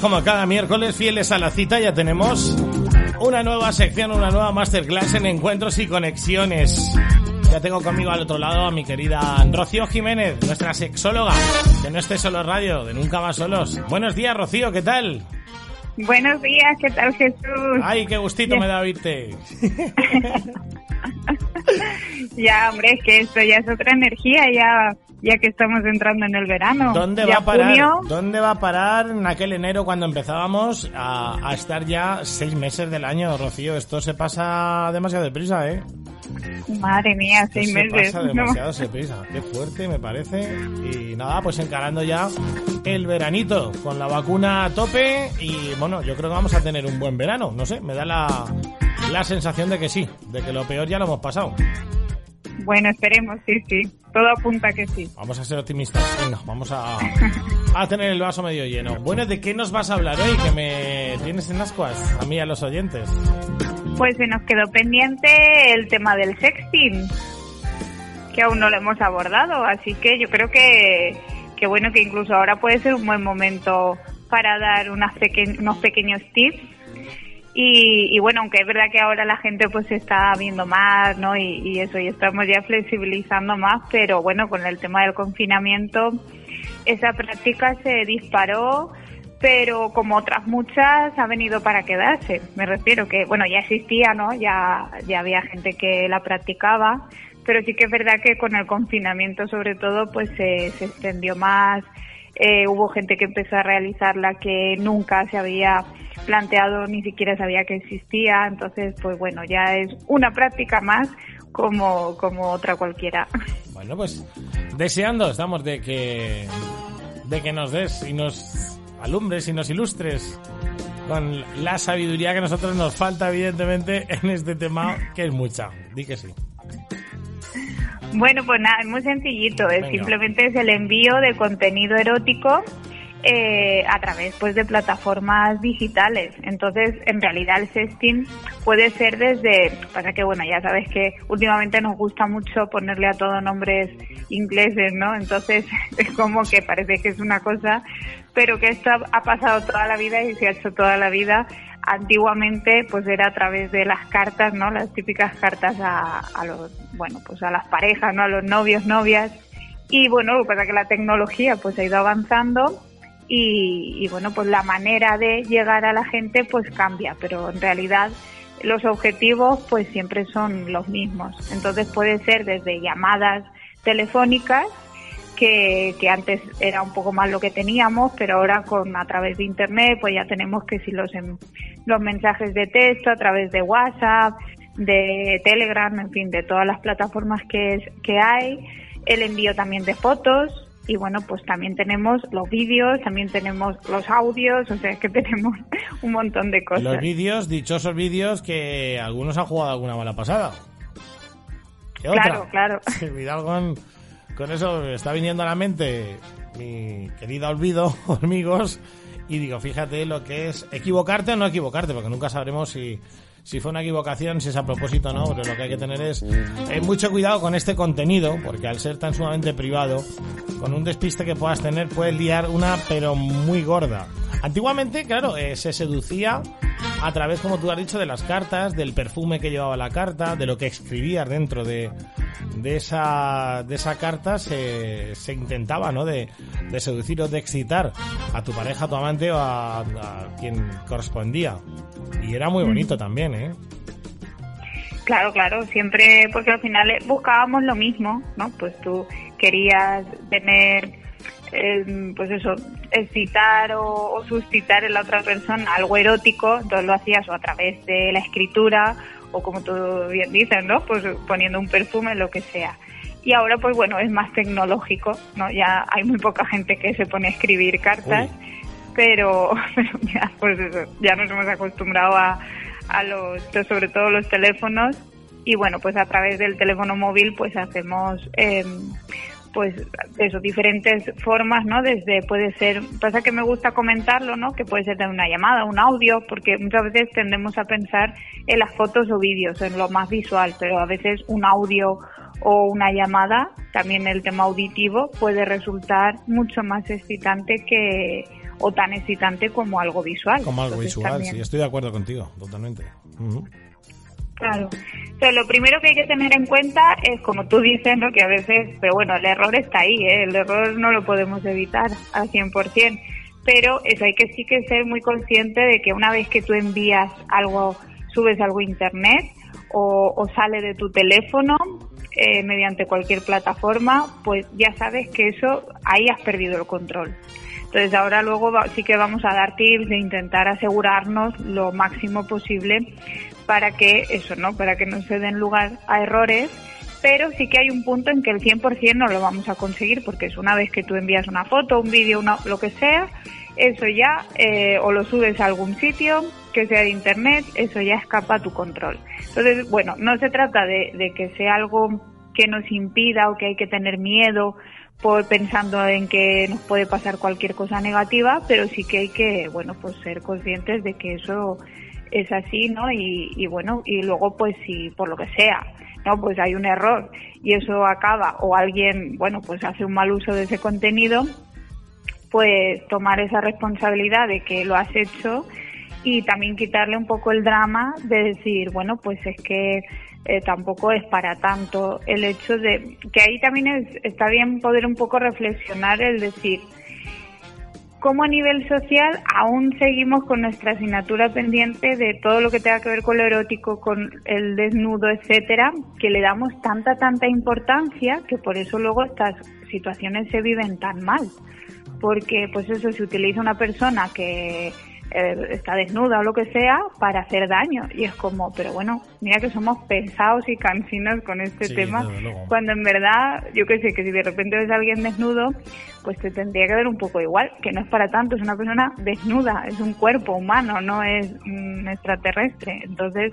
como cada miércoles, fieles a la cita, ya tenemos una nueva sección, una nueva masterclass en encuentros y conexiones. Ya tengo conmigo al otro lado a mi querida Rocío Jiménez, nuestra sexóloga de No Esté Solo Radio, de Nunca Más Solos. Buenos días, Rocío, ¿qué tal? Buenos días, ¿qué tal Jesús? Ay, qué gustito me da oírte. ya, hombre, es que esto ya es otra energía, ya ya que estamos entrando en el verano. ¿Dónde va a parar? ¿Dónde va a parar en aquel enero cuando empezábamos a, a, estar ya seis meses del año, Rocío? Esto se pasa demasiado deprisa, ¿eh? Madre mía, seis se meses. Pasa demasiado deprisa. Qué fuerte me parece. Y nada, pues encarando ya el veranito con la vacuna a tope y bueno, yo creo que vamos a tener un buen verano. No sé, me da la, la sensación de que sí, de que lo peor ya lo hemos pasado. Bueno, esperemos, sí, sí. Todo apunta que sí. Vamos a ser optimistas. Venga, vamos a, a tener el vaso medio lleno. Bueno, ¿de qué nos vas a hablar hoy? Que me tienes en ascuas, a mí y a los oyentes. Pues se nos quedó pendiente el tema del sexting, que aún no lo hemos abordado. Así que yo creo que, que bueno, que incluso ahora puede ser un buen momento para dar unas peque unos pequeños tips y, y, bueno, aunque es verdad que ahora la gente pues se está viendo más, ¿no? Y, y, eso, y estamos ya flexibilizando más, pero bueno, con el tema del confinamiento, esa práctica se disparó, pero como otras muchas ha venido para quedarse. Me refiero que, bueno, ya existía, ¿no? Ya, ya había gente que la practicaba, pero sí que es verdad que con el confinamiento sobre todo pues se, se extendió más, eh, hubo gente que empezó a realizarla que nunca se había planteado ni siquiera sabía que existía, entonces pues bueno, ya es una práctica más como, como otra cualquiera. Bueno, pues deseando estamos de que de que nos des y nos alumbres y nos ilustres con la sabiduría que a nosotros nos falta evidentemente en este tema que es mucha. Di que sí. Bueno, pues nada, es muy sencillito, es simplemente es el envío de contenido erótico eh, a través pues de plataformas digitales. Entonces, en realidad el sexting puede ser desde, pasa que bueno, ya sabes que últimamente nos gusta mucho ponerle a todo nombres ingleses, ¿no? Entonces, es como que parece que es una cosa, pero que esto ha pasado toda la vida y se ha hecho toda la vida. Antiguamente, pues era a través de las cartas, ¿no? Las típicas cartas a, a los, bueno, pues a las parejas, ¿no? A los novios, novias. Y bueno, lo que pasa es que la tecnología pues ha ido avanzando y, y, bueno, pues la manera de llegar a la gente pues cambia, pero en realidad los objetivos pues siempre son los mismos. Entonces puede ser desde llamadas telefónicas, que, que antes era un poco más lo que teníamos, pero ahora con a través de internet pues ya tenemos que si los, los mensajes de texto, a través de WhatsApp, de Telegram, en fin, de todas las plataformas que, que hay, el envío también de fotos, y bueno, pues también tenemos los vídeos, también tenemos los audios, o sea que tenemos un montón de cosas. Los vídeos, dichosos vídeos que algunos han jugado alguna mala pasada. ¿Qué claro, claro. Cuidado con, con eso, me está viniendo a la mente mi querido olvido, amigos, y digo, fíjate lo que es equivocarte o no equivocarte, porque nunca sabremos si si fue una equivocación, si es a propósito o no, pero lo que hay que tener es eh, mucho cuidado con este contenido, porque al ser tan sumamente privado, con un despiste que puedas tener, puedes liar una, pero muy gorda. Antiguamente, claro, eh, se seducía a través, como tú has dicho, de las cartas, del perfume que llevaba la carta, de lo que escribías dentro de, de esa, de esa carta, se, se intentaba, ¿no? De, de seducir o de excitar a tu pareja, a tu amante o a, a quien correspondía. Y era muy bonito también, ¿eh? Claro, claro, siempre, porque al final buscábamos lo mismo, ¿no? Pues tú querías tener, eh, pues eso, excitar o, o, suscitar en la otra persona algo erótico, entonces lo hacías o a través de la escritura o como tú bien dices, ¿no? Pues poniendo un perfume, lo que sea. Y ahora, pues bueno, es más tecnológico, ¿no? Ya hay muy poca gente que se pone a escribir cartas. Uy pero, pero ya, pues eso, ya nos hemos acostumbrado a, a los, sobre todo los teléfonos y bueno, pues a través del teléfono móvil pues hacemos eh, pues eso, diferentes formas, ¿no? Desde puede ser, pasa que me gusta comentarlo, ¿no? Que puede ser de una llamada, un audio, porque muchas veces tendemos a pensar en las fotos o vídeos, en lo más visual, pero a veces un audio o una llamada, también el tema auditivo puede resultar mucho más excitante que o tan excitante como algo visual. Como algo visual, sí, estoy de acuerdo contigo, totalmente. Claro. O lo primero que hay que tener en cuenta es, como tú dices, ¿no? que a veces, pero bueno, el error está ahí, ¿eh? el error no lo podemos evitar al 100%, pero eso hay que sí que ser muy consciente de que una vez que tú envías algo, subes algo a internet o, sale de tu teléfono eh, mediante cualquier plataforma, pues ya sabes que eso, ahí has perdido el control. Entonces ahora luego sí que vamos a dar tips de intentar asegurarnos lo máximo posible para que eso, ¿no? Para que no se den lugar a errores, pero sí que hay un punto en que el 100% no lo vamos a conseguir porque es una vez que tú envías una foto, un vídeo, lo que sea, eso ya eh, o lo subes a algún sitio que sea de internet, eso ya escapa a tu control. Entonces, bueno, no se trata de, de que sea algo que nos impida o que hay que tener miedo por pensando en que nos puede pasar cualquier cosa negativa, pero sí que hay que, bueno, pues ser conscientes de que eso es así, ¿no? Y, bueno, y luego pues si por lo que sea, ¿no? Pues hay un error y eso acaba o alguien, bueno, pues hace un mal uso de ese contenido, pues tomar esa responsabilidad de que lo has hecho y también quitarle un poco el drama de decir, bueno, pues es que eh, tampoco es para tanto el hecho de que ahí también está bien poder un poco reflexionar el decir, cómo a nivel social aún seguimos con nuestra asignatura pendiente de todo lo que tenga que ver con lo erótico, con el desnudo, etcétera, que le damos tanta, tanta importancia que por eso luego estas situaciones se viven tan mal. Porque, pues eso, se utiliza una persona que eh, está desnuda o lo que sea para hacer daño. Y es como, pero bueno, mira que somos pesados y cansinos con este tema, cuando en verdad, yo qué sé, que si de repente ves a alguien desnudo, pues te tendría que ver un poco igual, que no es para tanto, es una persona desnuda, es un cuerpo humano, no es un extraterrestre. Entonces,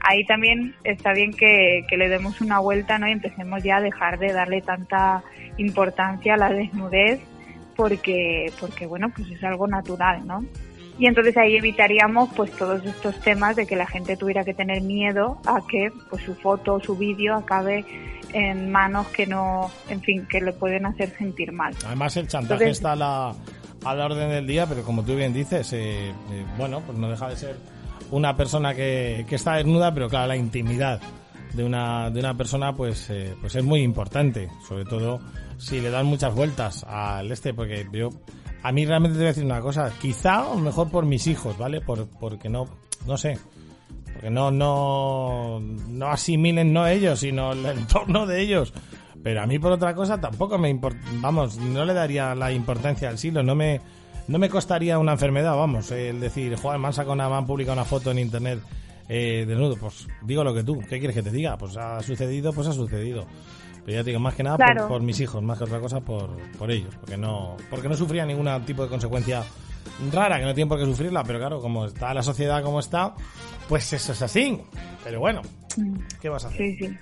ahí también está bien que, que, le demos una vuelta ¿no? y empecemos ya a dejar de darle tanta importancia a la desnudez porque, porque bueno, pues es algo natural, ¿no? Y entonces ahí evitaríamos pues todos estos temas de que la gente tuviera que tener miedo a que pues su foto o su vídeo acabe en manos que no, en fin, que le pueden hacer sentir mal. Además el chantaje está a la, a la orden del día, pero como tú bien dices, eh, eh, bueno, pues no deja de ser una persona que, que está desnuda, pero claro, la intimidad de una, de una persona pues, eh, pues es muy importante, sobre todo si le dan muchas vueltas al este, porque yo a mí realmente te voy a decir una cosa, quizá mejor por mis hijos, ¿vale? Por, porque no, no sé, porque no, no, no asimilen no ellos, sino el entorno de ellos. Pero a mí por otra cosa tampoco me importa, vamos, no le daría la importancia al silo, no me, no me costaría una enfermedad, vamos, el decir, joder, me han sacado una, me han publicado una foto en internet eh, desnudo, pues digo lo que tú, ¿qué quieres que te diga? Pues ha sucedido, pues ha sucedido. Pero ya digo, más que nada por, mis hijos, más que otra cosa por, por ellos, porque no, porque no sufría ningún tipo de consecuencia rara, que no tienen por qué sufrirla, pero claro, como está la sociedad como está, pues eso es así. Pero bueno, ¿qué vas a hacer? Sí, sí.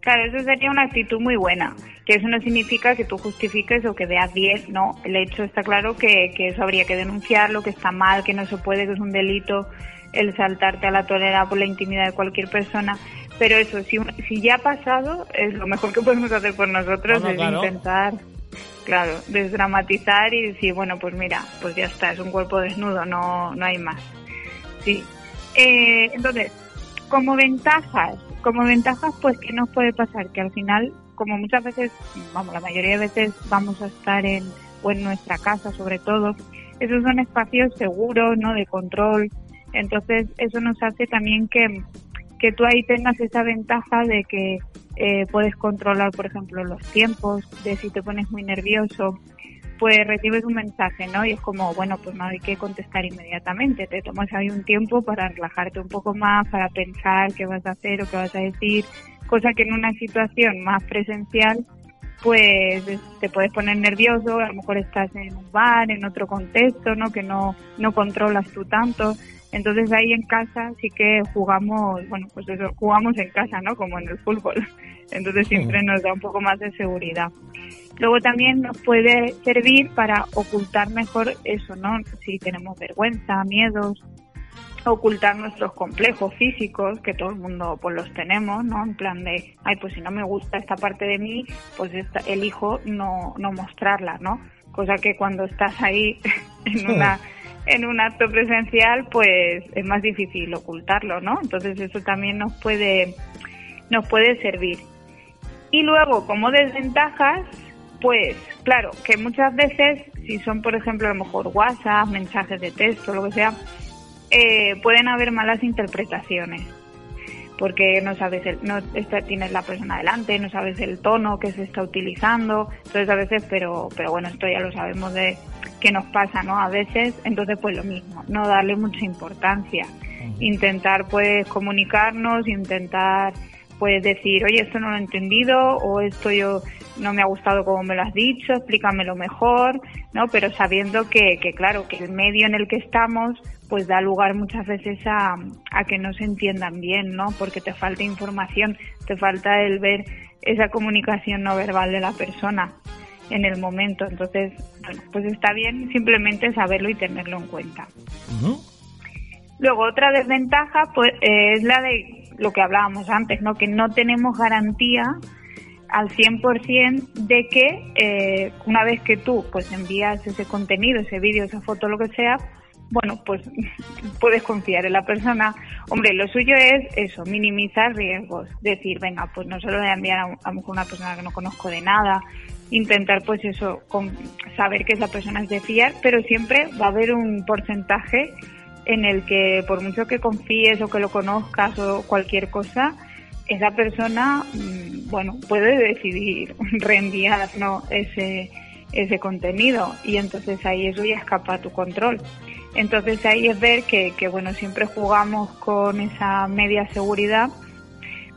Claro, eso sería una actitud muy buena, que eso no significa que tú justifiques o que veas bien, no, el hecho está claro que, que eso habría que denunciarlo, que está mal, que no se puede, que es un delito el saltarte a la tolera por la intimidad de cualquier persona, pero eso, si, si ya ha pasado, es lo mejor que podemos hacer por nosotros es intentar, claro, desdramatizar y decir, bueno, pues mira, pues ya está, es un cuerpo desnudo, no, no hay más. Sí. Eh, entonces, como ventajas, como ventajas, pues, ¿qué nos puede pasar? Que al final, como muchas veces, vamos, la mayoría de veces vamos a estar en, o en nuestra casa sobre todo, esos son espacios seguros, ¿no? De control. Entonces, eso nos hace también que que tú ahí tengas esa ventaja de que eh, puedes controlar, por ejemplo, los tiempos, de si te pones muy nervioso, pues recibes un mensaje, ¿no? Y es como, bueno, pues no hay que contestar inmediatamente, te tomas ahí un tiempo para relajarte un poco más, para pensar qué vas a hacer o qué vas a decir, cosa que en una situación más presencial, pues te puedes poner nervioso, a lo mejor estás en un bar, en otro contexto, ¿no? Que no, no controlas tú tanto. Entonces ahí en casa sí que jugamos, bueno, pues eso, jugamos en casa, ¿no? Como en el fútbol. Entonces siempre nos da un poco más de seguridad. Luego también nos puede servir para ocultar mejor eso, ¿no? Si tenemos vergüenza, miedos ocultar nuestros complejos físicos, que todo el mundo pues los tenemos, ¿no? En plan de, ay, pues si no me gusta esta parte de mí, pues esta, elijo no, no mostrarla, ¿no? Cosa que cuando estás ahí en una en un acto presencial, pues es más difícil ocultarlo, ¿no? Entonces eso también nos puede nos puede servir. Y luego, como desventajas, pues claro, que muchas veces, si son por ejemplo a lo mejor WhatsApp, mensajes de texto, lo que sea, eh, pueden haber malas interpretaciones porque no sabes el, no tienes la persona delante, no sabes el tono que se está utilizando, entonces a veces, pero pero bueno, esto ya lo sabemos de que nos pasa, ¿no? A veces, entonces pues lo mismo, no darle mucha importancia, intentar pues comunicarnos, intentar pues decir, oye, esto no lo he entendido o esto yo no me ha gustado como me lo has dicho, explícamelo mejor, ¿no? Pero sabiendo que, que claro, que el medio en el que estamos pues da lugar muchas veces a, a que no se entiendan bien, ¿no? Porque te falta información, te falta el ver esa comunicación no verbal de la persona en el momento. Entonces, bueno, pues está bien simplemente saberlo y tenerlo en cuenta. Luego, otra desventaja pues, es la de lo que hablábamos antes, ¿no? Que no tenemos garantía al 100% de que eh, una vez que tú pues envías ese contenido, ese vídeo, esa foto, lo que sea, bueno, pues puedes confiar en la persona. Hombre, lo suyo es eso, minimizar riesgos. Decir, venga, pues no se lo voy a enviar a, una persona que no conozco de nada. Intentar, pues eso, con, saber que esa persona es de fiar, pero siempre va a haber un porcentaje en el que, por mucho que confíes o que lo conozcas o cualquier cosa, esa persona, mm, bueno, puede decidir reenviar ¿no? ese, ese contenido y entonces ahí eso ya escapa a tu control. Entonces ahí es ver que, que, bueno, siempre jugamos con esa media seguridad,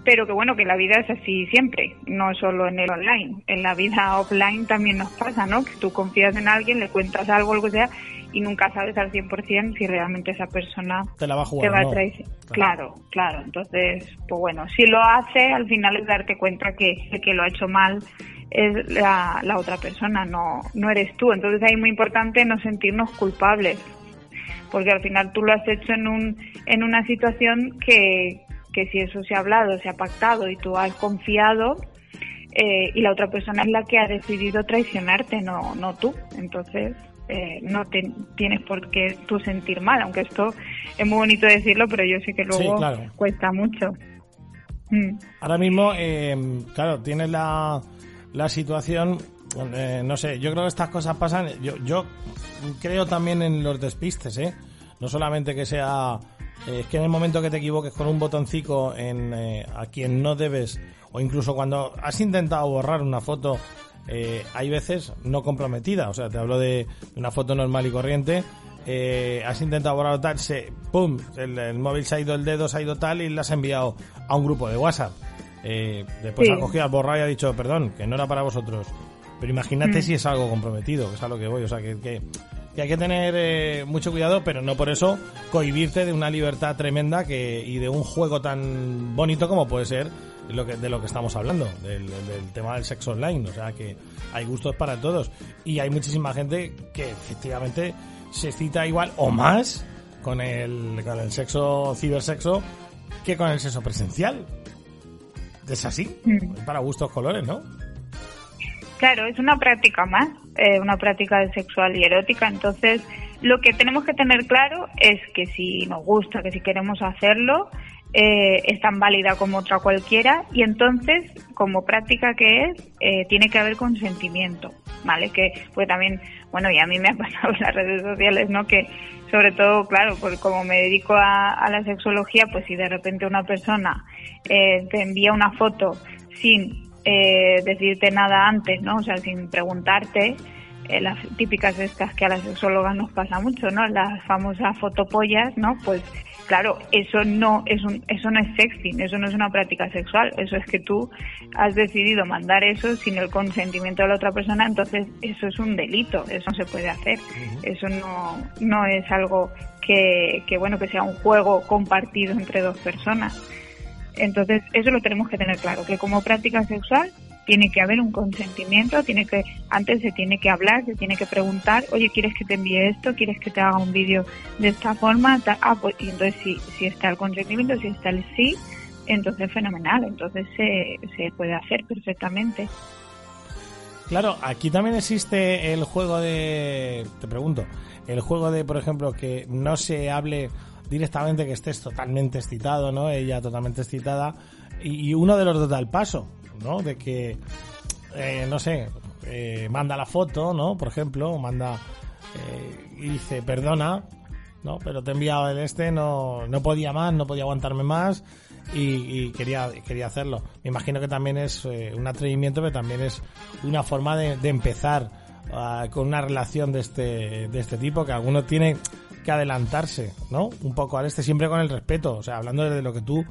pero que bueno, que la vida es así siempre, no solo en el online. En la vida offline también nos pasa, ¿no? Que tú confías en alguien, le cuentas algo, lo que sea, y nunca sabes al 100% si realmente esa persona te la va a jugar. traer. Claro. claro, Entonces, pues bueno, si lo hace, al final es darte cuenta que que lo ha hecho mal es la, la otra persona, no, no eres tú. Entonces ahí es muy importante no sentirnos culpables porque al final tú lo has hecho en, un, en una situación que, que si eso se ha hablado, se ha pactado y tú has confiado, eh, y la otra persona es la que ha decidido traicionarte, no, no tú. Entonces, eh, no te tienes por qué tú sentir mal, aunque esto es muy bonito decirlo, pero yo sé que luego cuesta mucho. Mm. Ahora mismo, eh, claro, tienes la, la situación eh, no sé, yo creo que estas cosas pasan. Yo, yo creo también en los despistes, ¿eh? No solamente que sea. Eh, es que en el momento que te equivoques con un botoncito en, eh, a quien no debes, o incluso cuando has intentado borrar una foto, hay veces no comprometida. O sea, te hablo de una foto normal y corriente. has intentado borrar tal, se, ¡pum! El, móvil se ha ido el dedo, se ha ido tal y la has enviado a un grupo de WhatsApp. después ha cogido, al borrar y ha dicho, perdón, que no era para vosotros. Pero imagínate mm. si es algo comprometido, que es a lo que voy. O sea, que, que, hay que tener eh, mucho cuidado, pero no por eso cohibirte de una libertad tremenda que, y de un juego tan bonito como puede ser lo que, de lo que estamos hablando, del, tema del sexo online. O sea, que hay gustos para todos. Y hay muchísima gente que efectivamente se excita igual o más con el, con el sexo cibersexo que con el sexo presencial. Es así, mm. para gustos colores, ¿no? Claro, es una práctica más, eh, una práctica sexual y erótica. Entonces, lo que tenemos que tener claro es que si nos gusta, que si queremos hacerlo, eh, es tan válida como otra cualquiera y entonces, como práctica que es, eh, tiene que haber consentimiento, ¿vale? Que pues también, bueno, y a mí me ha pasado en las redes sociales, ¿no? Que sobre todo, claro, pues como me dedico a, a la sexología, pues si de repente una persona te envía una foto sin eh, decirte nada antes, ¿no? O sea, sin preguntarte, eh, las típicas estas que a las sexólogas nos pasa mucho, ¿no? Las famosas fotopollas, ¿no? Pues claro, eso no es un, eso no es sexting, eso no es una práctica sexual, eso es que tú has decidido mandar eso sin el consentimiento de la otra persona, entonces eso es un delito, eso no se puede hacer, eso no, no es algo que, que bueno que sea un juego compartido entre dos personas. Entonces, eso lo tenemos que tener claro, que como práctica sexual tiene que haber un consentimiento, tiene que antes se tiene que hablar, se tiene que preguntar, oye, ¿quieres que te envíe esto? ¿Quieres que te haga un vídeo de esta forma? Ah, pues y entonces si, si está el consentimiento, si está el sí, entonces fenomenal, entonces se, se puede hacer perfectamente. Claro, aquí también existe el juego de, te pregunto, el juego de, por ejemplo, que no se hable directamente que estés totalmente excitado, ¿no? Ella totalmente excitada y, uno de los dos da el paso, ¿no? De que, eh, no sé, eh, manda la foto, ¿no? Por ejemplo, manda eh, y dice, perdona, ¿no? Pero te he enviado el este, no, no podía más, no podía aguantarme más y, quería, quería hacerlo. Me imagino que también es un atrevimiento, pero también es una forma de, empezar ah, con una relación de este, de este tipo, que alguno tiene adelantarse, ¿no? Un poco al este, siempre con el respeto, o sea, hablando de lo que tú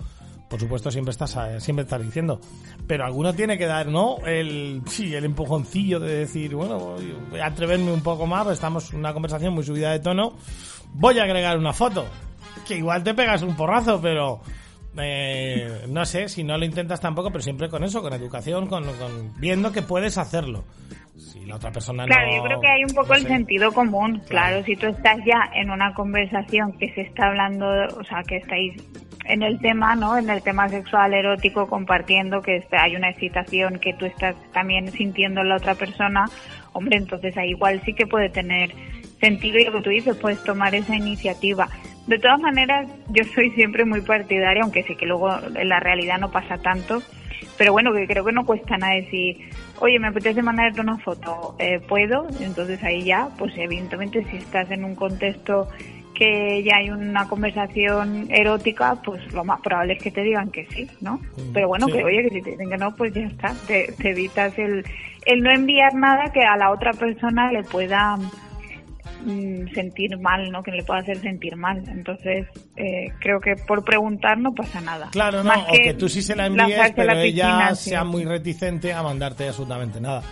por supuesto siempre estás eh, siempre estás diciendo. Pero alguno tiene que dar no el sí el empujoncillo de decir bueno voy a atreverme un poco más estamos en una conversación muy subida de tono voy a agregar una foto que igual te pegas un porrazo pero eh, no sé si no lo intentas tampoco pero siempre con eso con educación con, viendo que puedes hacerlo si la otra persona claro yo creo que hay un poco el sentido común claro. si tú estás ya en una conversación que se está hablando o sea que estáis en el tema, ¿no? En el tema sexual erótico, compartiendo que hay una excitación que tú estás también sintiendo en la otra persona, hombre, entonces ahí igual sí que puede tener sentido y lo que tú dices, puedes tomar esa iniciativa. De todas maneras, yo soy siempre muy partidaria, aunque sé que luego en la realidad no pasa tanto, pero bueno, que creo que no cuesta nada decir, oye, me apetece mandarte una foto, eh, ¿puedo? Entonces ahí ya, pues evidentemente si estás en un contexto que ya hay una conversación erótica, pues lo más probable es que te digan que sí, ¿no? Mm, Pero bueno, que oye, que si te dicen que no, pues ya está, te, evitas el, el no enviar nada que a la otra persona le pueda mm, sentir mal, ¿no? Que le pueda hacer sentir mal. Entonces, eh, creo que por preguntar no pasa nada. Claro, no, o que, tú sí se la envíes, pero ella sea muy reticente a mandarte absolutamente nada.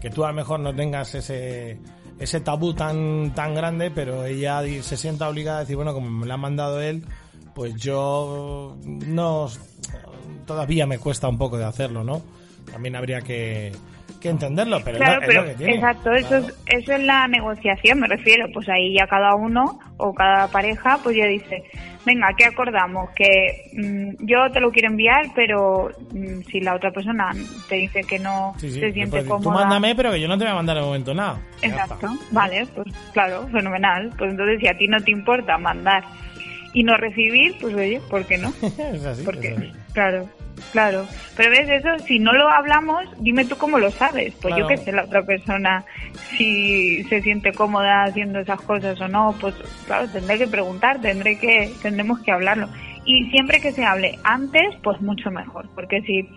Que tú a lo mejor no tengas ese ese tabú tan, tan grande, pero ella se sienta obligada a decir, bueno, como me lo ha mandado él, pues yo no, todavía me cuesta un poco de hacerlo, ¿no? También habría que, que entenderlo, pero, claro, pero exacto, eso, es, eso es la negociación, me refiero, pues ahí ya cada uno o cada pareja pues ya dice, venga, ¿qué acordamos? Que mm, yo te lo quiero enviar, pero mm, si la otra persona te dice que no se siente cómoda... Tú mándame, pero que yo no te voy a mandar de momento nada. Exacto, vale, pues claro, fenomenal. Pues entonces si a ti no te importa mandar y no recibir, pues oye, ¿por qué no? es así, Porque, claro. Claro, pero ves eso, si no lo hablamos, dime tú cómo lo sabes. Pues yo que sé la otra persona si se siente cómoda haciendo esas cosas o no, pues claro, tendré que preguntar, tendré que tendremos que hablarlo. Y siempre que se hable antes, pues mucho mejor, porque si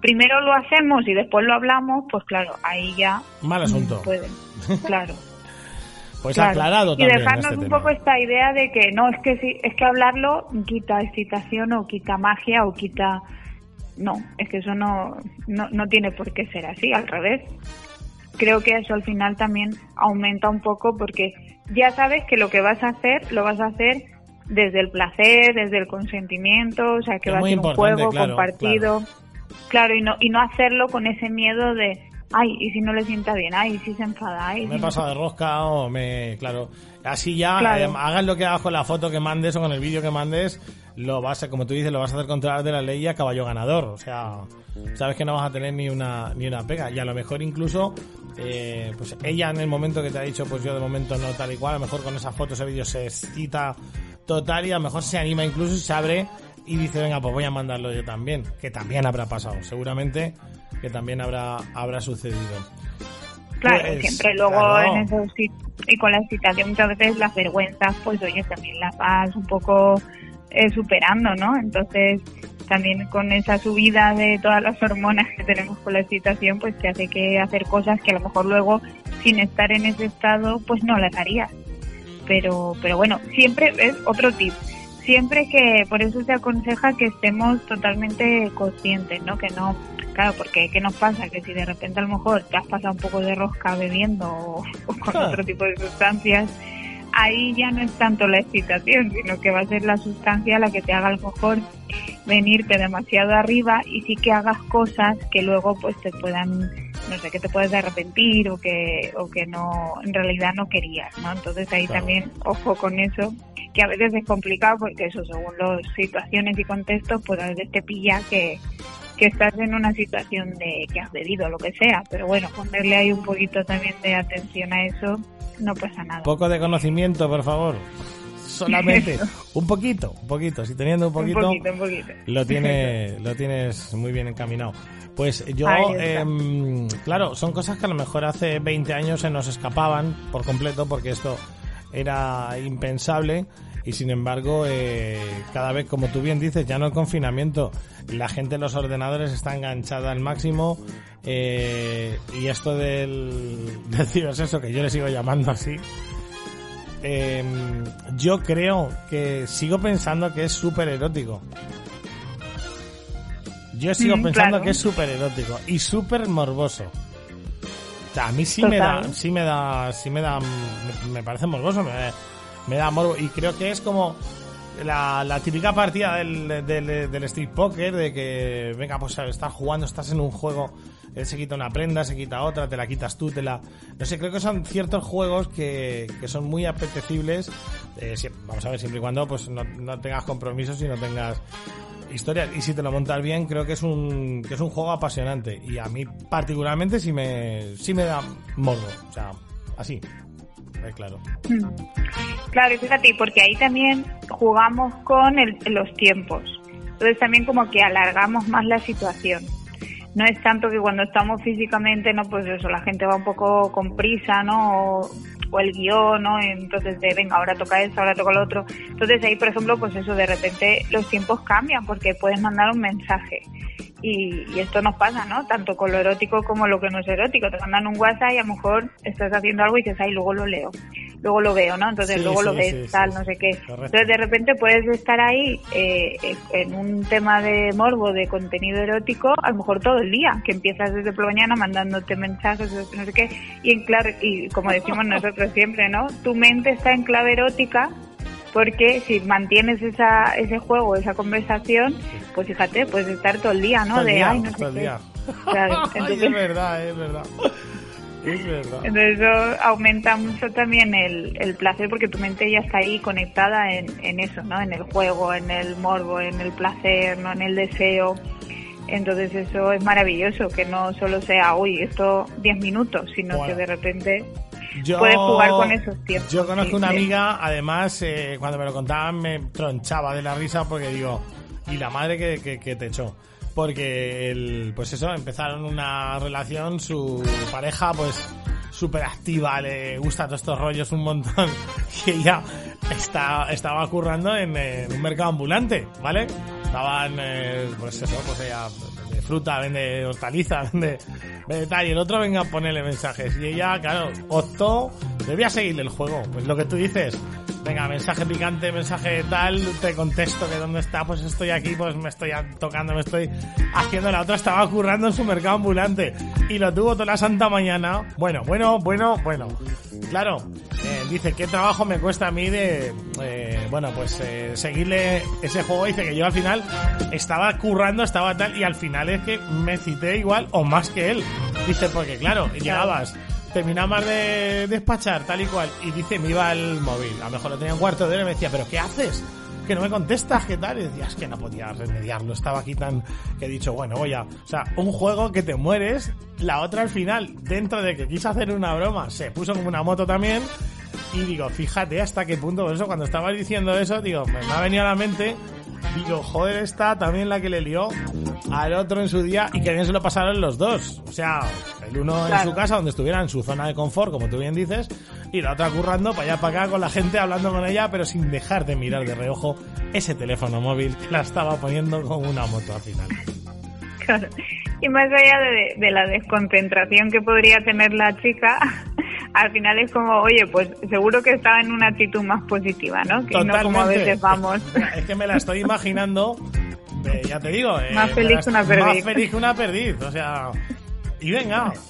primero lo hacemos y después lo hablamos, pues claro, ahí ya mal asunto. Pueden. Claro. Pues aclarado también. Y dejarnos este un poco esta idea de que no, es que si, es que hablarlo quita excitación o quita magia o quita no, es que eso no, no, no tiene por qué ser así, al revés. Creo que eso al final también aumenta un poco porque ya sabes que lo que vas a hacer lo vas a hacer desde el placer, desde el consentimiento, o sea, que va a ser un juego compartido. Claro. y no y no hacerlo con ese miedo de, ay, y si no le sienta bien, ay, y si se enfada, ay. Me pasa de rosca o me, claro, así ya eh, hagas lo que hagas con la foto que mandes o con el vídeo que mandes, lo vas a, como tú dices, lo vas a hacer controlar de la ley a caballo ganador. O sea, sabes que no vas a tener ni una, ni una pega. Y a lo mejor incluso, eh, pues ella en el momento que te ha dicho, pues yo de momento no tal y cual, a lo mejor con esas fotos, ese vídeo se excita total y a lo mejor se anima incluso y se abre y dice, venga, pues voy a mandarlo yo también. Que también habrá pasado, seguramente que también habrá, habrá sucedido. Claro, pues, siempre luego en eso y con la excitación muchas veces las vergüenzas, pues oye, también las vas un poco eh, superando, ¿no? Entonces, también con esa subida de todas las hormonas que tenemos con la excitación, pues te hace que hacer cosas que a lo mejor luego, sin estar en ese estado, pues no las harías. Pero, pero bueno, siempre es otro tip. Siempre que, por eso se aconseja que estemos totalmente conscientes, ¿no? Que no, claro, porque ¿qué nos pasa? Que si de repente a lo mejor te has pasado un poco de rosca bebiendo o, con otro tipo de sustancias, ahí ya no es tanto la excitación, sino que va a ser la sustancia la que te haga a lo mejor venirte demasiado arriba y sí que hagas cosas que luego pues te puedan no sé que te puedes arrepentir o que o que no en realidad no querías no entonces ahí también ojo con eso que a veces es complicado porque eso según las situaciones y contextos pues a veces te pilla que que estás en una situación de que has bebido lo que sea, pero bueno, ponerle ahí un poquito también de atención a eso, no pasa nada. Poco de conocimiento, por favor. Solamente un poquito, un poquito, si teniendo un poquito, lo tienes lo tienes muy bien encaminado. Pues yo, eh, claro, son cosas que a lo mejor hace 20 años se nos escapaban por completo porque esto era impensable y sin embargo eh, cada vez como tú bien dices ya no el confinamiento. La gente en los ordenadores está enganchada al máximo eh, y esto del, del eso que yo le sigo llamando así em, yo creo que sigo pensando que es súper erótico yo sigo mm, pensando que es súper erótico y súper morboso sea, a mí sí me da, sí me da, sí me da, me, parece morboso, me, me da morbo. Y creo que es como la, la típica partida del, del, del, street poker, de que, venga, pues estás jugando, estás en un juego, él se quita una prenda, se quita otra, te la quitas tú, te la... No sé, creo que son ciertos juegos que, que son muy apetecibles, eh, vamos a ver, siempre y cuando pues no, no tengas compromisos y no tengas historias. Y si te lo montas bien, creo que es un, que es un juego apasionante. Y a mí particularmente sí me, sí me da morbo, o sea, así claro. Claro, y fíjate, porque ahí también jugamos con los tiempos. Entonces también como que alargamos más la situación. No es tanto que cuando estamos físicamente, no, pues eso, la gente va un poco con prisa, ¿no? O, el guion, ¿no? Entonces de, venga, ahora toca esto, ahora toca lo otro. Entonces ahí, por ejemplo, pues eso, de repente los tiempos cambian porque puedes mandar un mensaje y, esto nos pasa, ¿no? Tanto con lo erótico como lo que no es erótico. Te mandan un WhatsApp y a lo mejor estás haciendo algo y dices, ay, luego lo leo. Luego lo veo, ¿no? Entonces luego lo ves, tal, no sé qué. Entonces de repente puedes estar ahí eh, en un tema de morbo, de contenido erótico, a lo mejor todo el día, que empiezas desde por la mañana mandándote mensajes, no sé qué, y en claro, y como decimos nosotros siempre, ¿no? Tu mente está en clave erótica porque si mantienes esa, ese juego, esa conversación, pues fíjate, puedes estar todo el día, ¿no? de, ay, no sé qué. es verdad, es verdad. Es verdad. Entonces eso aumenta mucho también el, el placer porque tu mente ya está ahí conectada en, en eso, ¿no? En el juego, en el morbo, en el placer, no en el deseo. Entonces eso es maravilloso, que no solo sea, uy, esto 10 minutos, sino que de repente yo, puedes jugar con esos tiempos. Yo conozco una amiga, además, eh, cuando me lo contaban me tronchaba de la risa porque digo, y la madre que, que, te echó. Porque, el, pues eso, empezaron una relación, su pareja, pues súper activa, le gusta todos estos rollos un montón y ella está, estaba currando en, un mercado ambulante, ¿vale? Estaban, eh, pues eso, pues ella vende fruta, vende hortaliza, vende y el otro venga a ponerle mensajes. Y ella, claro, optó, debía seguirle el juego. Pues lo que tú dices, venga, mensaje picante, mensaje tal, te contesto que dónde está, pues estoy aquí, pues me estoy tocando, me estoy haciendo. La otra estaba currando en su mercado ambulante y lo tuvo toda la santa mañana. Bueno, bueno, bueno, bueno. Claro, dice, ¿qué trabajo me cuesta a mí de, eh, bueno, pues eh, seguirle ese juego? Dice que yo al final estaba currando, estaba tal, y al final es que me cité igual o más que él. Dice, porque claro, llegabas, terminabas de despachar tal y cual, y dice, me iba el móvil, a lo mejor lo tenía un cuarto de hora y me decía, ¿pero qué haces? que no me contestas, ¿qué tal? Y decías que no podía remediarlo, estaba aquí tan que he dicho, bueno, voy a, o sea, un juego que te mueres, la otra al final, dentro de que quise hacer una broma, se puso como una moto también, y digo, fíjate hasta qué punto, por eso cuando estabas diciendo eso, digo, me, ha venido a la mente, digo, joder, está también la que le lió al otro en su día y que bien se lo pasaron los dos. O sea, el uno en su casa donde estuviera en su zona de confort, como tú bien dices, y la otra currando para allá para acá con la gente hablando con ella, pero sin dejar de mirar de reojo ese teléfono móvil que la estaba poniendo como una moto al final. Claro. Y más allá de, la desconcentración que podría tener la chica, al final es como, oye, pues seguro que estaba en una actitud más positiva, ¿no? Que no como a veces vamos. Es que me la estoy imaginando, eh, ya te digo, eh, más feliz que una perdiz. Más feliz que una perdiz, o sea, Y venga.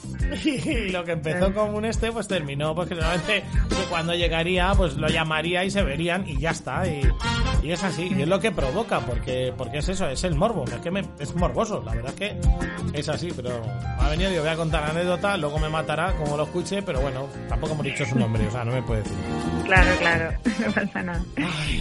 Y lo que empezó como un este, pues terminó, pues que solamente que cuando llegaría, pues lo llamaría y se verían y ya está. Y, y es así, y es lo que provoca, porque, porque es eso, es el morbo. Es que me, es morboso, la verdad es que es así, pero ha venido y voy a contar la anécdota, luego me matará como lo escuche, pero bueno, tampoco hemos dicho su nombre, o sea, no me puede decir. Claro, claro, no pasa nada.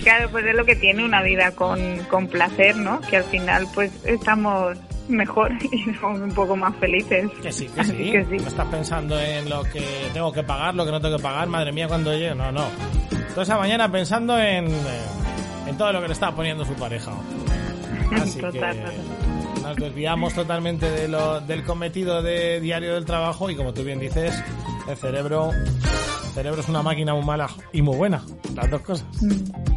Claro, pues es lo que tiene una vida con, con placer, ¿no? Que al final, pues estamos mejor y somos un poco más felices. Que sí, que sí. No estás pensando en lo que tengo que pagar, lo que no tengo que pagar, madre mía, cuando llegue. No, no. Toda esa mañana pensando en, eh, en todo lo que le está poniendo su pareja. Así que nos desviamos totalmente de lo, del cometido de diario del trabajo y como tú bien dices, el cerebro, el cerebro es una máquina muy mala y muy buena, las dos cosas. Mm.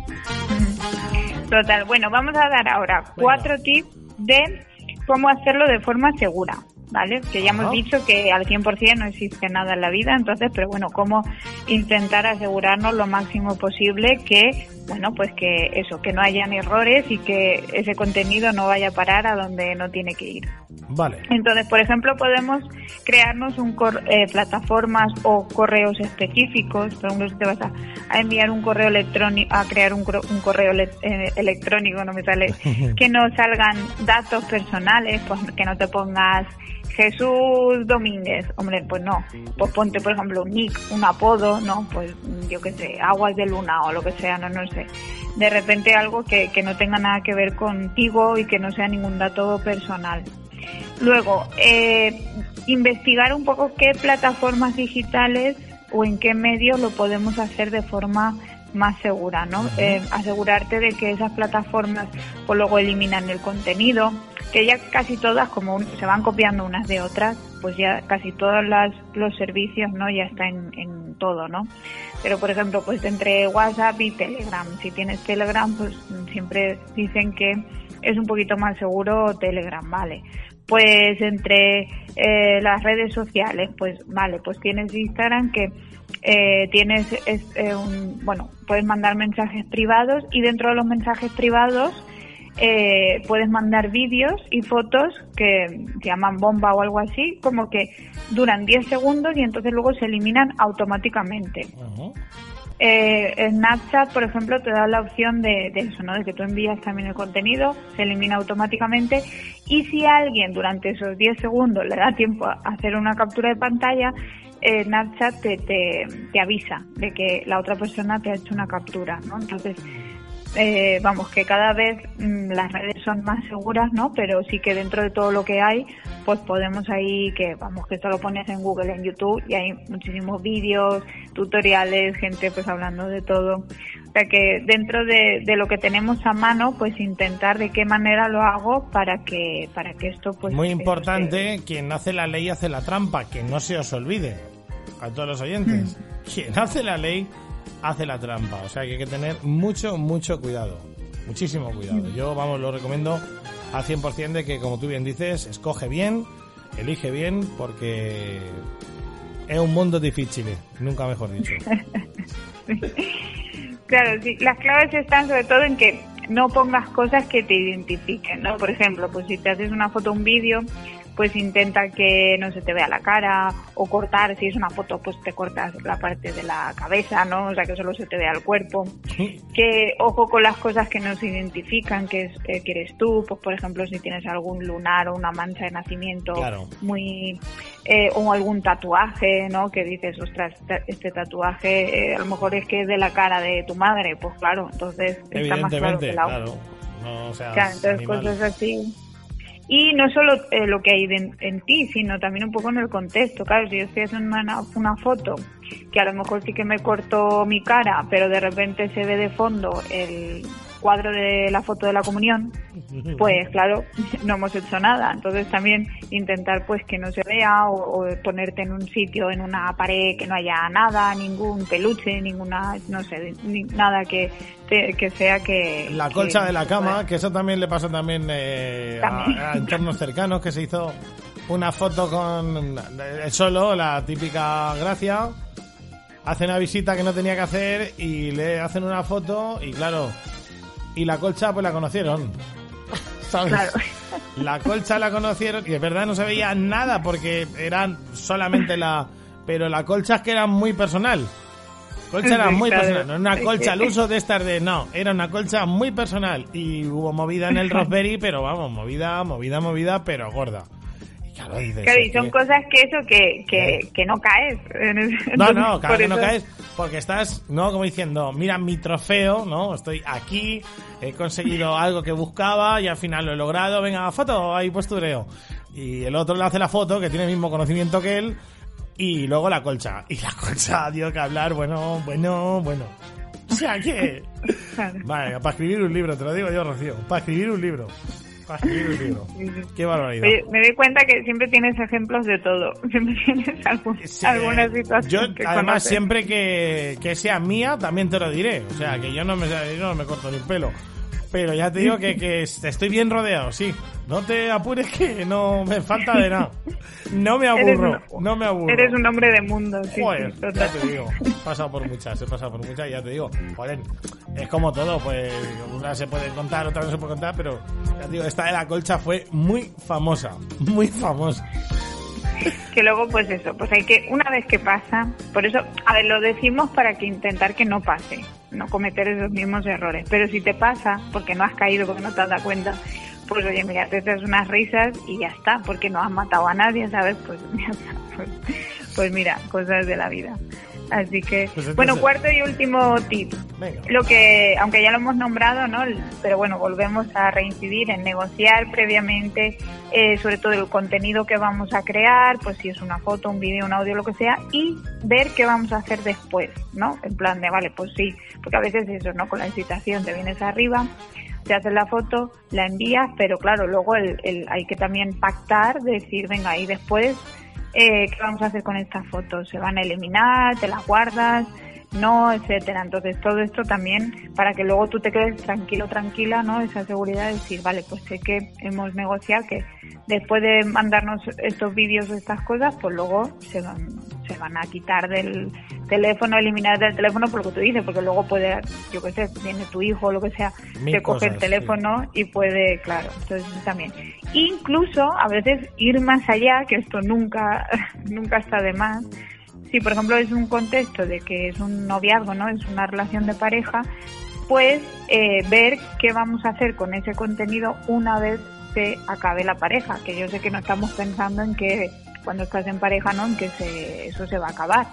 Total, bueno, vamos a dar ahora cuatro tips de cómo hacerlo de forma segura. ¿Vale? Que ya hemos dicho que al 100% no existe nada en la vida, entonces, pero bueno, cómo intentar asegurarnos lo máximo posible que, bueno, pues que eso, que no hayan errores y que ese contenido no vaya a parar a donde no tiene que ir. Vale. Entonces, por ejemplo, podemos crearnos un eh, plataformas o correos específicos. Por ejemplo, si te vas a, enviar un correo electrónico, a crear un, correo eh, electrónico, no me sale, que no salgan datos personales, pues que no te pongas Jesús Domínguez, hombre, pues no. Pues ponte, por ejemplo, un nick, un apodo, ¿no? Pues yo qué sé, aguas de luna o lo que sea, no, no sé. De repente algo que, que no tenga nada que ver contigo y que no sea ningún dato personal. Luego, eh, investigar un poco qué plataformas digitales o en qué medios lo podemos hacer de forma más segura, ¿no? Eh, asegurarte de que esas plataformas pues luego eliminan el contenido, que ya casi todas, como se van copiando unas de otras, pues ya casi todos los servicios, ¿no? Ya está en, en todo, ¿no? Pero, por ejemplo, pues entre WhatsApp y Telegram, si tienes Telegram, pues siempre dicen que es un poquito más seguro Telegram, ¿vale? Pues entre eh, las redes sociales, pues vale, pues tienes Instagram que eh, tienes eh, un, bueno, puedes mandar mensajes privados y dentro de los mensajes privados eh, puedes mandar vídeos y fotos que se llaman bomba o algo así, como que duran 10 segundos y entonces luego se eliminan automáticamente. Eh, Snapchat, por ejemplo, te da la opción de, eso, ¿no? De que tú envías también el contenido, se elimina automáticamente y si alguien durante esos 10 segundos le da tiempo a hacer una captura de pantalla, eh, Snapchat te, te, te, avisa de que la otra persona te ha hecho una captura, ¿no? Entonces, eh, vamos, que cada vez mm, las redes son más seguras, ¿no? Pero sí que dentro de todo lo que hay, pues podemos ahí, que vamos, que esto lo pones en Google, en YouTube, y hay muchísimos vídeos, tutoriales, gente pues hablando de todo. O sea que dentro de, de, lo que tenemos a mano, pues intentar de qué manera lo hago para que, para que esto pues... Muy importante, quien hace la ley hace la trampa, que no se os olvide, a todos los oyentes. Mm. Quien hace la ley hace la trampa. O sea que hay que tener mucho, mucho cuidado. Muchísimo cuidado. Yo, vamos, lo recomiendo al 100% de que, como tú bien dices, escoge bien, elige bien, porque es un mundo difícil, nunca mejor dicho. Claro, sí. Las claves están sobre todo en que no pongas cosas que te identifiquen, ¿no? Por ejemplo, pues si te haces una foto un vídeo, pues intenta que no se te vea la cara o cortar, si es una foto, pues te cortas la parte de la cabeza, ¿no? O sea, que solo se te vea el cuerpo. Que ojo con las cosas que no se identifican, que, es, eh, que eres tú, pues por ejemplo, si tienes algún lunar o una mancha de nacimiento muy... Eh, o algún tatuaje, ¿no? Que dices, ostras, este tatuaje eh, a lo mejor es que es de la cara de tu madre, pues claro, entonces está más claro que claro. No, o sea, entonces cosas así y no solo eh, lo que hay en ti, sino también un poco en el contexto. Claro, si yo estoy haciendo una, una, foto que a lo mejor sí que me corto mi cara, pero de repente se ve de fondo el cuadro de la foto de la comunión, pues claro, no hemos hecho nada. Entonces también intentar pues que no se vea o, ponerte en un sitio, en una pared que no haya nada, ningún peluche, ninguna, no sé, nada que, que sea que... La colcha de la cama, que eso también le pasó también, eh, A, a, entornos cercanos, que se hizo una foto con el solo, la típica gracia, hace una visita que no tenía que hacer y le hacen una foto y claro, y la colcha pues la conocieron. ¿Sabes? La colcha la conocieron y es verdad no se veía nada porque eran solamente la... Pero la colcha es que era muy personal. Colcha era muy personal, no era una colcha al uso de estas de... No, era una colcha muy personal y hubo movida en el Raspberry, pero vamos, movida, movida, movida, pero gorda. Claro, y son cosas que eso, que, que, que no caes. no, no, claro que no caes porque estás, ¿no? Como diciendo, mira mi trofeo, ¿no? Estoy aquí, he conseguido algo que buscaba y al final lo he logrado, venga, foto, ahí postureo. Y el otro le hace la foto, que tiene el mismo conocimiento que él, y luego la colcha. Y la colcha dio que hablar, bueno, bueno, bueno. O sea que... Vale, para escribir un libro, te lo digo yo, Rocío, para escribir un libro. Qué barbaridad. me doy cuenta que siempre tienes ejemplos de todo. Siempre tienes alguna situación. Yo, además, siempre que, que, sea mía, también te lo diré. O sea, que yo no me, yo no me corto ni el pelo. Pero ya te digo que, que estoy bien rodeado, sí. No te apures que no me falta de nada. No me aburro, no me aburro. Eres un hombre de mundo, sí. Joder, ya te digo. He pasado por muchas, he pasado por muchas y ya te digo. Joder, es como todo, pues una se puede contar, otra no se puede contar, pero ya digo, esta de la colcha fue muy famosa, muy famosa que luego pues eso, pues hay que, una vez que pasa, por eso, a ver, lo decimos para que intentar que no pase, no cometer esos mismos errores, pero si te pasa, porque no has caído, porque no te has dado cuenta, pues oye, mira, te haces unas risas y ya está, porque no has matado a nadie, ¿sabes? Pues, pues, pues mira, cosas de la vida. Así que, pues bueno, cuarto y último tip. Lo que, aunque ya lo hemos nombrado, ¿no? Pero bueno, volvemos a reincidir en negociar previamente, eh, sobre todo el contenido que vamos a crear, pues si es una foto, un vídeo, un audio, lo que sea, y ver qué vamos a hacer después, ¿no? En plan de, vale, pues sí, porque a veces eso, ¿no? Con la incitación te vienes arriba, te haces la foto, la envías, pero claro, luego el, el, hay que también pactar, decir, venga, ahí después eh, ¿qué vamos a hacer con estas fotos? ¿Se van a eliminar? ¿Te las guardas? No, etcétera. Entonces todo esto también para que luego tú te quedes tranquilo, tranquila, ¿no? Esa seguridad de decir, vale, pues sé que hemos negociado que después de mandarnos estos vídeos o estas cosas, pues luego se van, se van a quitar del teléfono, eliminar del teléfono por lo que tú dices, porque luego puede, yo qué sé, viene tu hijo o lo que sea, te coge el teléfono y puede, claro, entonces también. Incluso a veces ir más allá, que esto nunca, nunca está de más, si por ejemplo es un contexto de que es un noviazgo, ¿no? Es una relación de pareja, pues eh, ver qué vamos a hacer con ese contenido una vez se acabe la pareja, que yo sé que no estamos pensando en que cuando estás en pareja, ¿no? En que se, eso se va a acabar.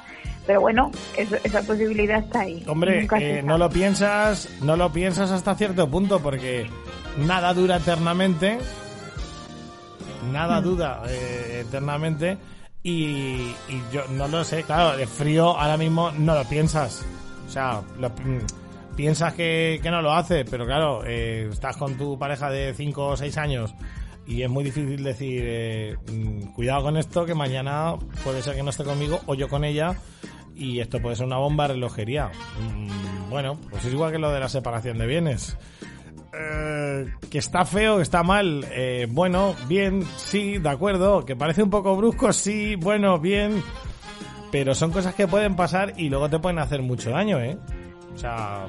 Pero bueno, esa posibilidad está ahí. Hombre, eh, no lo piensas, no lo piensas hasta cierto punto porque nada dura eternamente, nada mm. duda eh, eternamente y, yo no lo sé, claro, de frío ahora mismo no lo piensas. O sea, mm, piensas que, no lo hace, pero claro, eh, estás con tu pareja de 5 o 6 años y es muy difícil decir, eh, mm, cuidado con esto, que mañana puede ser que no esté conmigo o yo con ella y esto puede ser una bomba relojería. Mm, bueno, pues es igual que lo de la separación de bienes. Eh, que está feo, que está mal. Eh, bueno, bien, sí, de acuerdo. Que parece un poco brusco, sí, bueno, bien. Pero son cosas que pueden pasar y luego te pueden hacer mucho daño, ¿eh? O sea.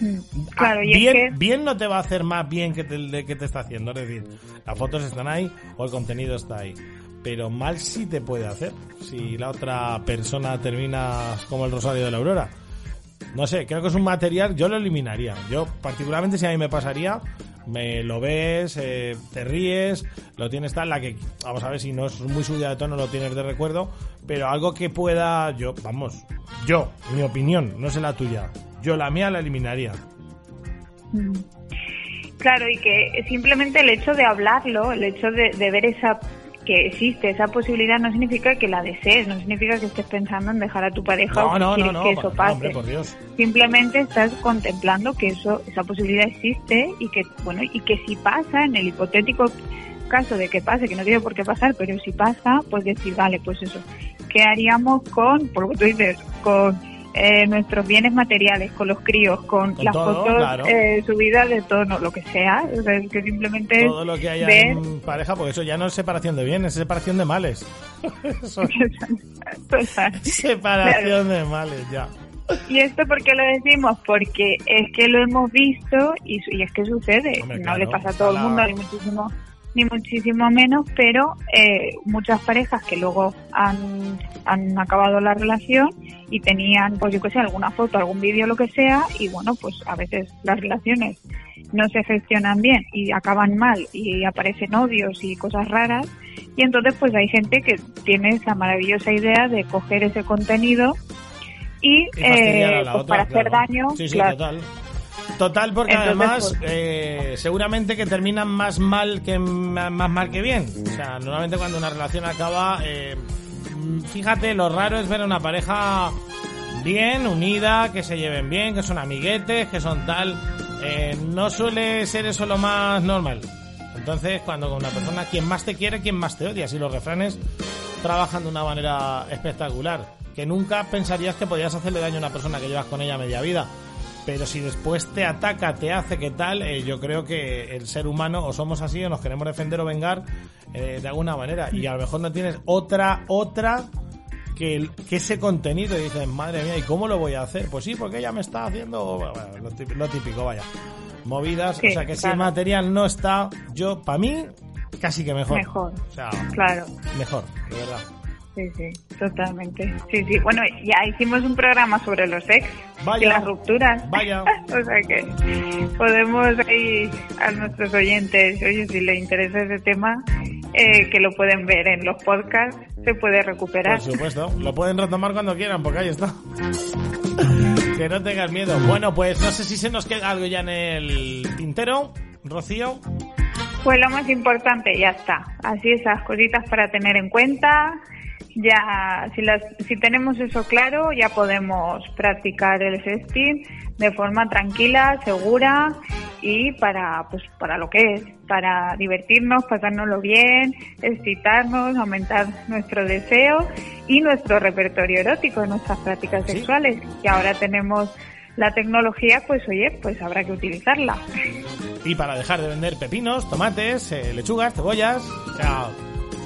Mm, claro, y bien, bien no te va a hacer más bien que te, que te está haciendo. Es decir, las fotos están ahí o el contenido está ahí. Pero mal sí te puede hacer si la otra persona termina como el Rosario de la Aurora no sé, creo que es un material, yo lo eliminaría. Yo, particularmente, si a mí me pasaría, me lo ves, eh, te ríes, lo tienes tal, la que, vamos a ver si no es muy subida de tono, lo tienes de recuerdo, pero algo que pueda, yo, vamos, yo, mi opinión, no sé la tuya, yo la mía la eliminaría. Mm. Claro, y que simplemente el hecho de hablarlo, el hecho de, de ver esa que existe esa posibilidad no significa que la desees, no significa que estés pensando en dejar a tu pareja o que eso pase. Simplemente estás contemplando que eso, esa posibilidad existe y que, bueno, y que si pasa, en el hipotético caso de que pase, que no tiene por qué pasar, pero si pasa, pues decir, vale, pues eso, ¿qué haríamos con, por lo que tú dices, con eh, nuestros bienes materiales, con los críos, con, las fotos eh, subidas de tono, lo que sea, que simplemente todo lo que haya en pareja, porque eso ya no es separación de bienes, es separación de males. separación de males, ya. ¿Y esto por qué lo decimos? Porque es que lo hemos visto y, es que sucede. no le pasa a todo el mundo, ni muchísimo, ni muchísimo menos, pero eh, muchas parejas que luego han, han acabado la relación y tenían, pues yo que sé, alguna foto, algún vídeo, lo que sea, y bueno, pues a veces las relaciones no se gestionan bien y acaban mal y aparecen odios y cosas raras y entonces pues hay gente que tiene esa maravillosa idea de coger ese contenido y, eh, pues para hacer daño. Sí, sí, total. Total, porque además pues, eh, seguramente que terminan más mal que más mal que bien. O sea, normalmente cuando una relación acaba, eh, fíjate, lo raro es ver a una pareja bien, unida, que se lleven bien, que son amiguetes, que son tal. no suele ser eso lo más normal. Entonces, cuando con una persona, quien más te quiere, quien más te odia. Si los refranes trabajan de una manera espectacular. Que nunca pensarías que podías hacerle daño a una persona que llevas con ella media vida. Pero si después te ataca, te hace que tal, eh, yo creo que el ser humano o somos así o nos queremos defender o vengar eh, de alguna manera. Y a lo mejor no tienes otra, otra que, que, ese contenido y dices, madre mía, ¿y cómo lo voy a hacer? Pues sí, porque ella me está haciendo lo típico, vaya movidas. o sea que si el material no está, yo, para mí, casi que mejor. Mejor. O sea, claro. Mejor, de verdad. Sí, sí, totalmente. Sí, sí. Bueno, ya hicimos un programa sobre los ex y las rupturas. Vaya. o sea que podemos ahí a nuestros oyentes, oye, si les interesa ese tema, eh, que lo pueden ver en los podcasts, se puede recuperar. Por supuesto, lo pueden retomar cuando quieran, porque ahí está. Que no tengas miedo. Bueno, pues no sé si se nos queda algo ya en el tintero, Rocío. Pues lo más importante, ya está. Así esas cositas para tener en cuenta. Ya, si, las, si tenemos eso claro, ya podemos practicar el sexting de forma tranquila, segura y para, pues, para lo que es, para divertirnos, pasárnoslo bien, excitarnos, aumentar nuestro deseo y nuestro repertorio erótico nuestras prácticas sexuales. Y ahora tenemos la tecnología, pues oye, pues habrá que utilizarla. Y para dejar de vender pepinos, tomates, eh, lechugas, cebollas, o sea,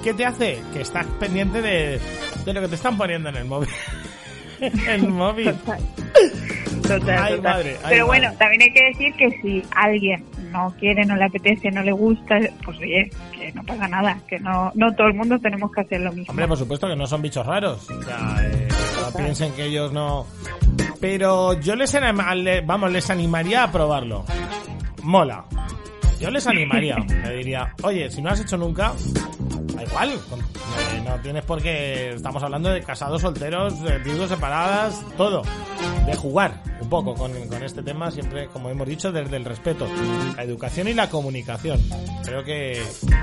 ¿qué te hace? Que estás pendiente de, de lo que te están poniendo en el móvil. el móvil. Total, total. Pero bueno, también hay que decir que si alguien no quiere, no le apetece, no le gusta, pues oye, que no pasa nada, que no, no todo el mundo tenemos que hacer lo mismo. Hombre, por supuesto que no son bichos raros. O sea, eh, piensen que ellos no. Pero yo les, vamos, les animaría a probarlo. Mola. Yo les animaría, le diría, oye, si no has hecho nunca, igual, eh, no tienes por qué, estamos hablando de casados, solteros, viudos, separadas, todo, de jugar un poco con, este tema, siempre, como hemos dicho, desde el respeto, la educación y la comunicación. Creo que,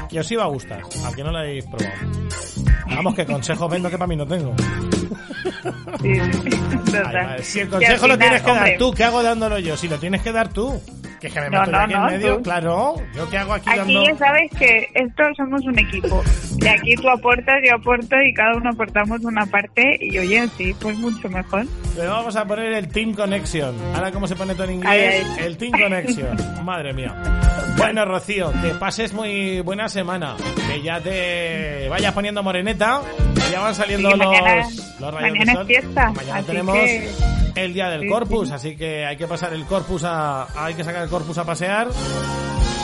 que os iba a gustar, a que no lo habéis probado. Vamos, que consejo vendo que para mí no tengo. si el consejo lo tienes que dar tú, ¿qué hago dándolo yo? Si lo tienes que dar tú. Que es que me meto aquí en medio, claro. ¿Yo qué hago aquí, aquí ya sabes que esto somos un equipo. Y aquí tú aportas, yo aporto y cada uno aportamos una parte. Y oye, sí, pues mucho mejor. Le vamos a poner el Team Connection. Ahora, ¿cómo se pone todo en inglés? El Team Connection. Madre mía. Bueno, Rocío, que pases muy buena semana. Que ya te vayas poniendo moreneta. Que ya van saliendo los, mañana, los rayos Mañana es fiesta. Mañana tenemos el día del Corpus, así que hay que pasar el Corpus a. Hay que sacar el Corpus a pasear.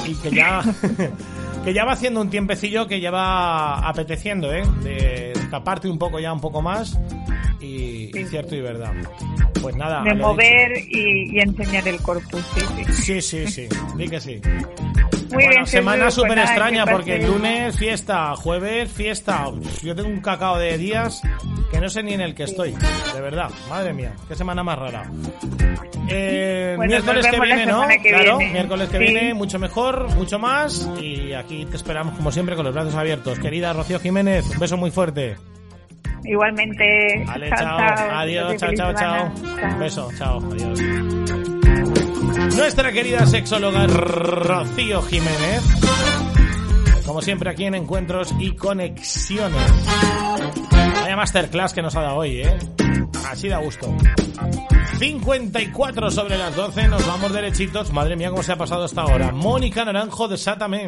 Y que ya. que ya va haciendo un tiempecillo que ya va apeteciendo, ¿eh? De escaparte un poco ya, un poco más. Y, cierto y verdad. Pues nada. De mover y, enseñar el corpus, sí, sí. Sí, sí, sí. Di que sí. Muy bueno, semana súper extraña porque lunes fiesta, jueves fiesta. Yo tengo un cacao de días que no sé ni en el que estoy. De verdad, madre mía, qué semana más rara. Eh, miércoles que viene, ¿no? claro, miércoles que viene, mucho mejor, mucho más. Y aquí te esperamos, como siempre, con los brazos abiertos. Querida Rocío Jiménez, un beso muy fuerte. Igualmente. Vale, chao. Adiós, chao, chao, chao. Un beso, chao. Adiós. Nuestra querida sexóloga Rocío Jiménez. Como siempre aquí en Encuentros y Conexiones. Vaya masterclass que nos ha dado hoy, ¿eh? Así da gusto. 54 sobre las 12, nos vamos derechitos. Madre mía, cómo se ha pasado hasta ahora. Mónica Naranjo, de Sátame.